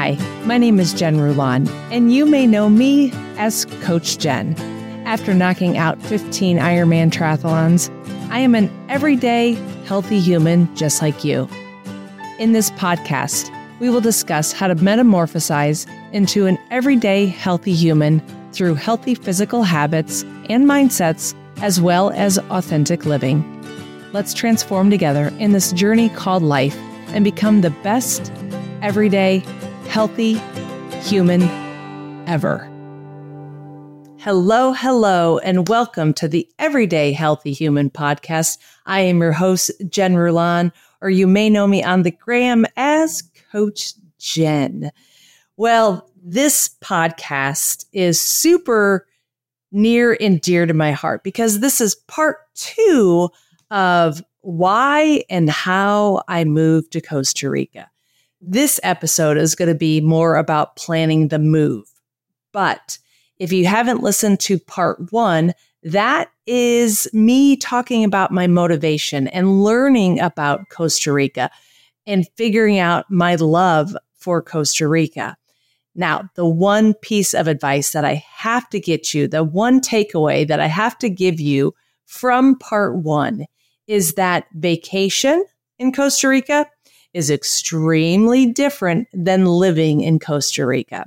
Hi, my name is Jen Rulon, and you may know me as Coach Jen. After knocking out 15 Ironman triathlons, I am an everyday, healthy human just like you. In this podcast, we will discuss how to metamorphosize into an everyday, healthy human through healthy physical habits and mindsets, as well as authentic living. Let's transform together in this journey called life and become the best, everyday, healthy human ever. Hello, hello, and welcome to the Everyday Healthy Human podcast. I am your host, Jen Rulon, or you may know me on the gram as Coach Jen. Well, this podcast is super near and dear to my heart because this is part two of why and how I moved to Costa Rica. This episode is going to be more about planning the move. But if you haven't listened to part one, that is me talking about my motivation and learning about Costa Rica and figuring out my love for Costa Rica. Now, the one piece of advice that I have to get you, the one takeaway that I have to give you from part one is that vacation in Costa Rica is extremely different than living in Costa Rica.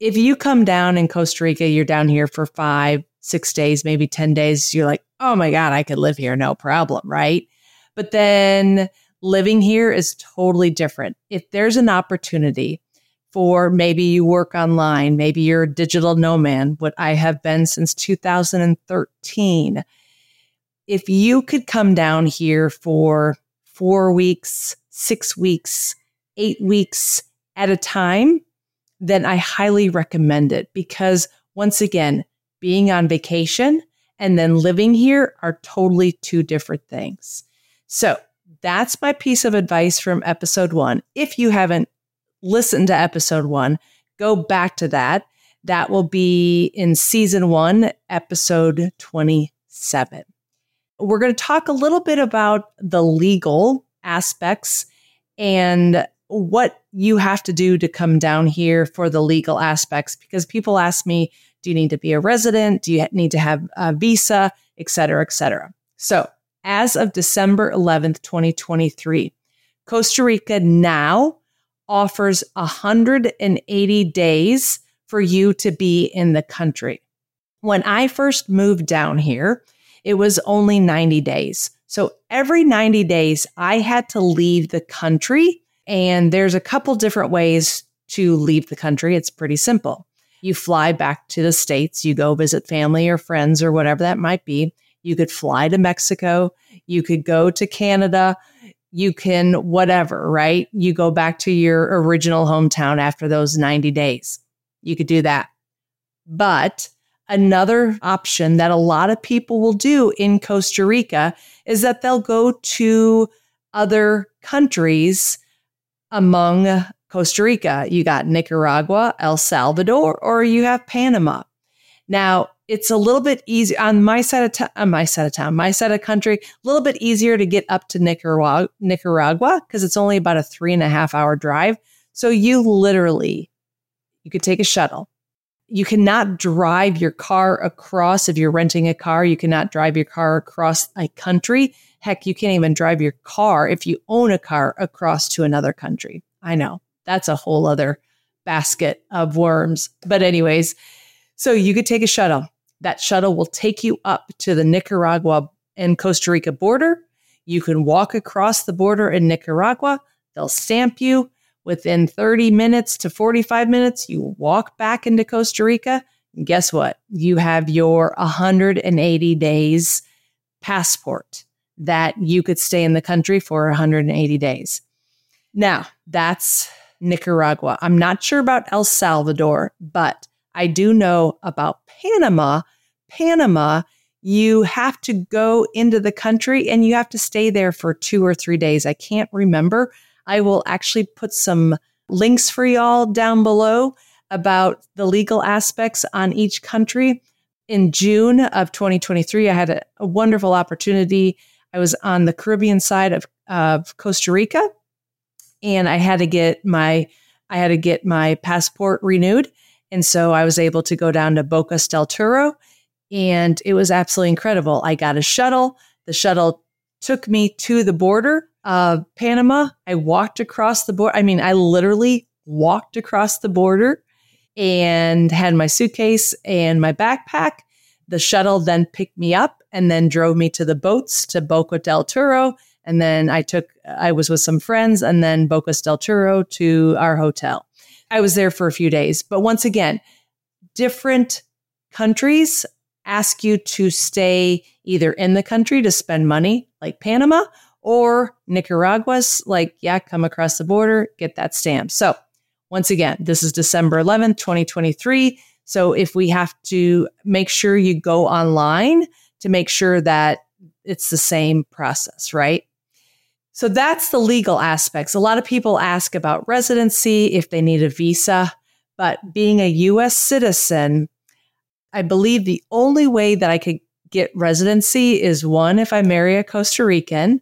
If you come down in Costa Rica, you're down here for five, six days, maybe 10 days, you're like, oh my God, I could live here, no problem, right? But then living here is totally different. If there's an opportunity for maybe you work online, maybe you're a digital nomad, what I have been since 2013. If you could come down here for four weeks, six weeks, eight weeks at a time, then I highly recommend it because once again, being on vacation and then living here are totally two different things. So that's my piece of advice from episode one. If you haven't listened to episode one, go back to that. That will be in season one, episode 27. We're going to talk a little bit about the legal aspects and what you have to do to come down here for the legal aspects. Because people ask me do you need to be a resident? Do you need to have a visa? et cetera et cetera. So as of december 11th 2023 costa rica now offers 180 days for you to be in the country. When i first moved down here it was only 90 days so every 90 days, I had to leave the country. And there's a couple different ways to leave the country. It's pretty simple. You fly back to the States, you go visit family or friends or whatever that might be. You could fly to Mexico, you could go to Canada, you can whatever, right? You go back to your original hometown after those 90 days. You could do that. But Another option that a lot of people will do in Costa Rica is that they'll go to other countries among Costa Rica. You got Nicaragua, El Salvador, or you have Panama. Now, it's a little bit easy on my side of town, on my side of town, my side of country, a little bit easier to get up to Nicaragua, Nicaragua, because it's only about a three and a half hour drive. So you literally, you could take a shuttle you cannot drive your car across if you're renting a car you cannot drive your car across a country. Heck you can't even drive your car if you own a car across to another country. I know that's a whole other basket of worms. But anyways so you could take a shuttle. That shuttle will take you up to the nicaragua and costa rica border. You can walk across the border in nicaragua. They'll stamp you Within 30 minutes to 45 minutes, you walk back into Costa Rica. And guess what? You have your 180 days passport that you could stay in the country for 180 days. Now, that's Nicaragua. I'm not sure about El Salvador, but I do know about Panama. Panama, you have to go into the country and you have to stay there for two or three days. I can't remember, I will actually put some links for y'all down below about the legal aspects on each country. In June of 2023, I had a, a wonderful opportunity. I was on the Caribbean side of, of Costa Rica and I had to get my I had to get my passport renewed. And so I was able to go down to Bocas del Toro and it was absolutely incredible. I got a shuttle. The shuttle took me to the border of Panama. I walked across the border. I mean, I literally walked across the border and had my suitcase and my backpack. The shuttle then picked me up and then drove me to the boats to Boca del Toro. And then I took, I was with some friends and then Boca del Toro to our hotel. I was there for a few days. But once again, different countries ask you to stay either in the country to spend money, like Panama, or Nicaragua's like, yeah, come across the border, get that stamp. So, once again, this is December 11th, 2023. So, if we have to make sure you go online to make sure that it's the same process, right? So, that's the legal aspects. A lot of people ask about residency, if they need a visa, but being a US citizen, I believe the only way that I could get residency is one, if I marry a Costa Rican,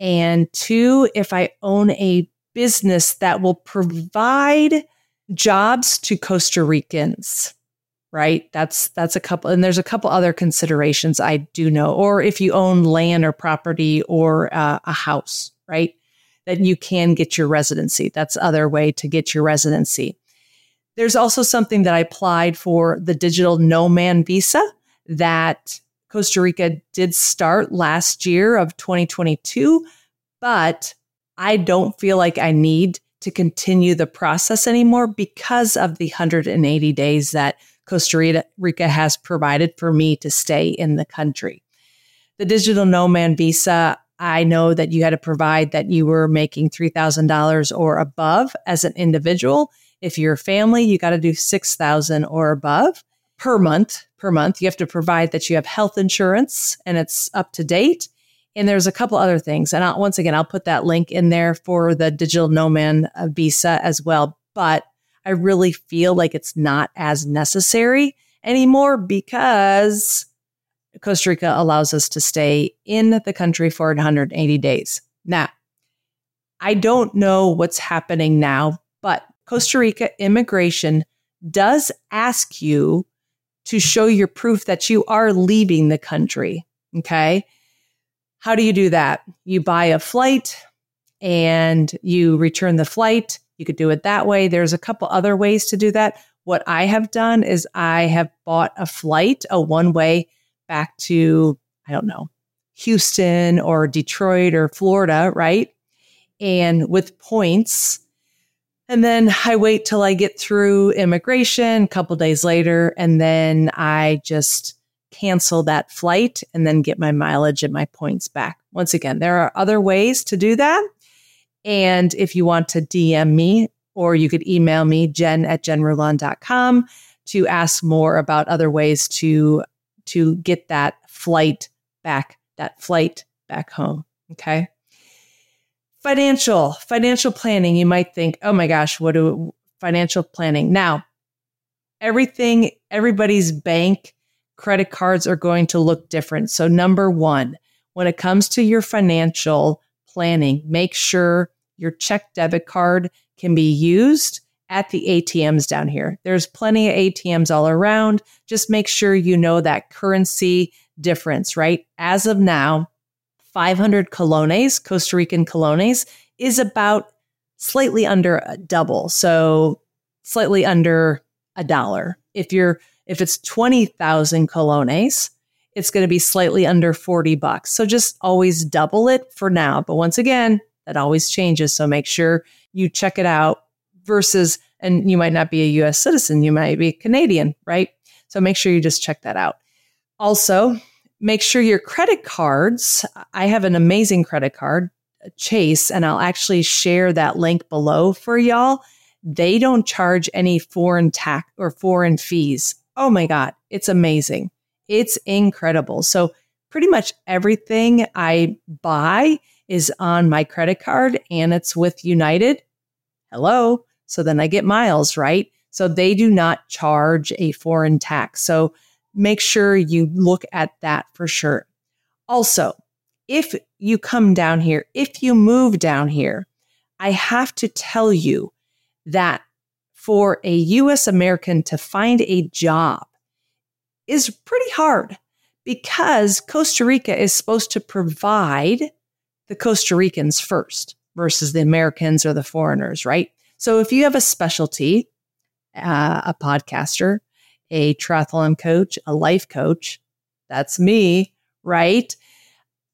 and two, if I own a business that will provide jobs to Costa Ricans. Right? That's that's a couple and there's a couple other considerations I do know or if you own land or property or uh, a house, right? That you can get your residency. That's other way to get your residency. There's also something that I applied for the digital nomad visa that Costa Rica did start last year of 2022, but I don't feel like I need to continue the process anymore because of the 180 days that Costa Rica has provided for me to stay in the country. The digital nomad visa, I know that you had to provide that you were making $3,000 or above as an individual. If you're a family, you got to do 6,000 or above per month. Per month, you have to provide that you have health insurance and it's up to date. And there's a couple other things. And I'll, once again, I'll put that link in there for the digital nomad uh, visa as well. But I really feel like it's not as necessary anymore because Costa Rica allows us to stay in the country for 180 days. Now, I don't know what's happening now, but Costa Rica immigration does ask you to show your proof that you are leaving the country. Okay. How do you do that? You buy a flight and you return the flight. You could do it that way. There's a couple other ways to do that. What I have done is I have bought a flight, a one way back to, I don't know, Houston or Detroit or Florida, right? And with points, and then I wait till I get through immigration a couple days later, and then I just cancel that flight and then get my mileage and my points back. Once again, there are other ways to do that. And if you want to DM me, or you could email me, jen at jenrulon.com to ask more about other ways to to get that flight back, that flight back home. Okay. Financial, financial planning. You might think, oh my gosh, what do financial planning? Now, everything, everybody's bank credit cards are going to look different. So, number one, when it comes to your financial planning, make sure your check debit card can be used at the ATMs down here. There's plenty of ATMs all around. Just make sure you know that currency difference, right? As of now, 500 colones, Costa Rican colones, is about slightly under a double. So slightly under a dollar. If you're if it's 20,000 colones, it's going to be slightly under 40 bucks. So just always double it for now. But once again, that always changes. So make sure you check it out versus, and you might not be a US citizen, you might be Canadian, right? So make sure you just check that out. Also, make sure your credit cards, I have an amazing credit card, Chase, and I'll actually share that link below for y'all. They don't charge any foreign tax or foreign fees. Oh my God, it's amazing. It's incredible. So, pretty much everything I buy is on my credit card and it's with United. Hello. So then I get miles, right? So they do not charge a foreign tax. So make sure you look at that for sure. Also, if you come down here, if you move down here, I have to tell you that for a US American to find a job is pretty hard because Costa Rica is supposed to provide the Costa Ricans first versus the Americans or the foreigners, right? So if you have a specialty, uh, a podcaster, a triathlon coach, a life coach, that's me, right?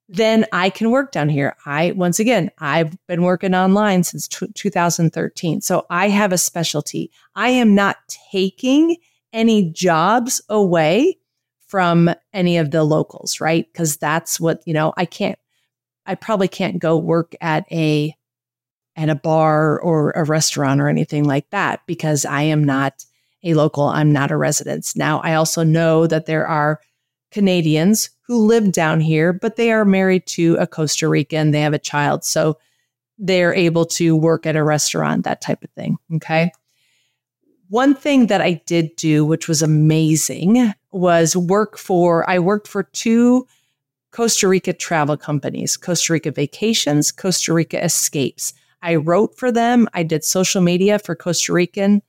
Then I can work down here. I, once again, I've been working online since t- 2013. So I have a specialty. I am not taking any jobs away from any of the locals, right? Because that's what, you know, I can't, I probably can't go work at a, at a bar or a restaurant or anything like that because I am not a local. I'm not a resident. Now, I also know that there are Canadians who live down here, but they are married to a Costa Rican. They have a child. So they're able to work at a restaurant, that type of thing. Okay. One thing that I did do, which was amazing, was work for, I worked for two Costa Rica travel companies, Costa Rica Vacations, Costa Rica Escapes. I wrote for them. I did social media for Costa Rican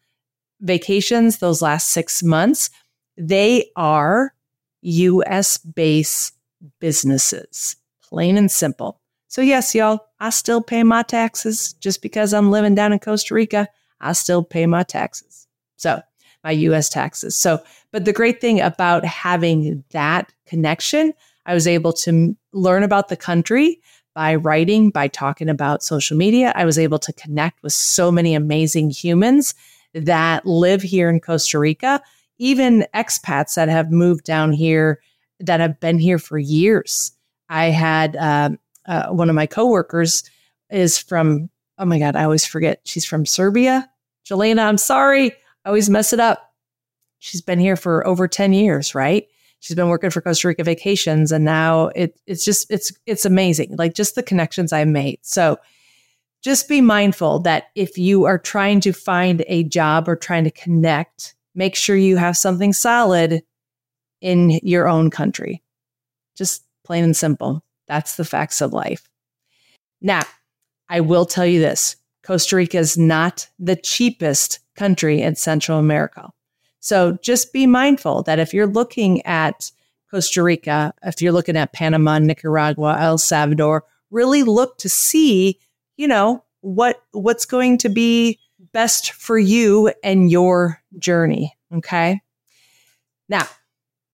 vacations those last six months. They are US based businesses, plain and simple. So, yes, y'all, I still pay my taxes just because I'm living down in Costa Rica. I still pay my taxes. So my US taxes. So, but the great thing about having that connection, I was able to learn about the country by writing, by talking about social media. I was able to connect with so many amazing humans that live here in Costa Rica, even expats that have moved down here that have been here for years. I had uh, uh, one of my coworkers is from, oh my God, I always forget. She's from Serbia. Jelena, I'm sorry. I always mess it up. She's been here for over 10 years, right? She's been working for Costa Rica Vacations and now it, it's just it's it's amazing. Like just the connections I made. So just be mindful that if you are trying to find a job or trying to connect, make sure you have something solid in your own country. Just plain and simple. That's the facts of life. Now, I will tell you this Costa Rica is not the cheapest country in Central America. So just be mindful that if you're looking at Costa Rica, if you're looking at Panama, Nicaragua, El Salvador, really look to see, you know, what what's going to be best for you and your journey, okay? Now,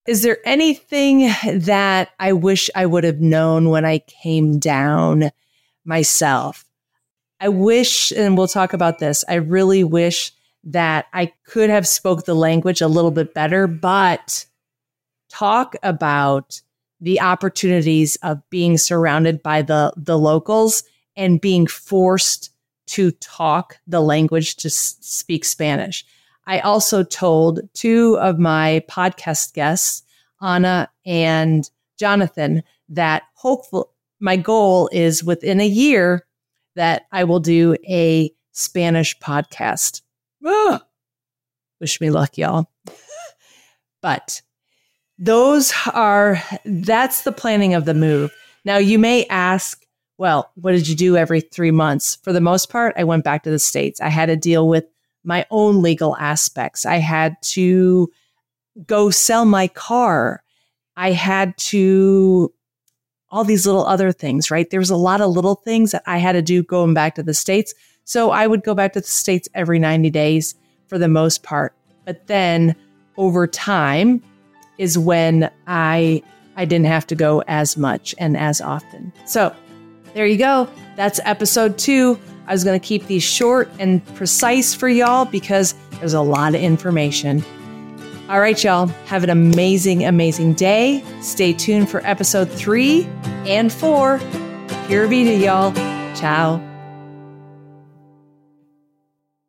is there anything that I wish I would have known when I came down myself? I wish, and we'll talk about this, I really wish that I could have spoke the language a little bit better, but talk about the opportunities of being surrounded by the, the locals and being forced to talk the language to s- speak Spanish. I also told two of my podcast guests, Anna and Jonathan, that hopeful my goal is within a year that I will do a Spanish podcast. Ah, wish me luck, y'all. but those are, that's the planning of the move. Now, you may ask, well, what did you do every three months? For the most part, I went back to the States. I had to deal with my own legal aspects. I had to go sell my car. I had to all these little other things, right? There was a lot of little things that I had to do going back to the States. So I would go back to the States every 90 days for the most part. But then over time is when I I didn't have to go as much and as often. So there you go. That's episode two. I was going to keep these short and precise for y'all because there's a lot of information. All right, y'all. Have an amazing, amazing day. Stay tuned for episode three and four. Pura Vida, y'all. Ciao.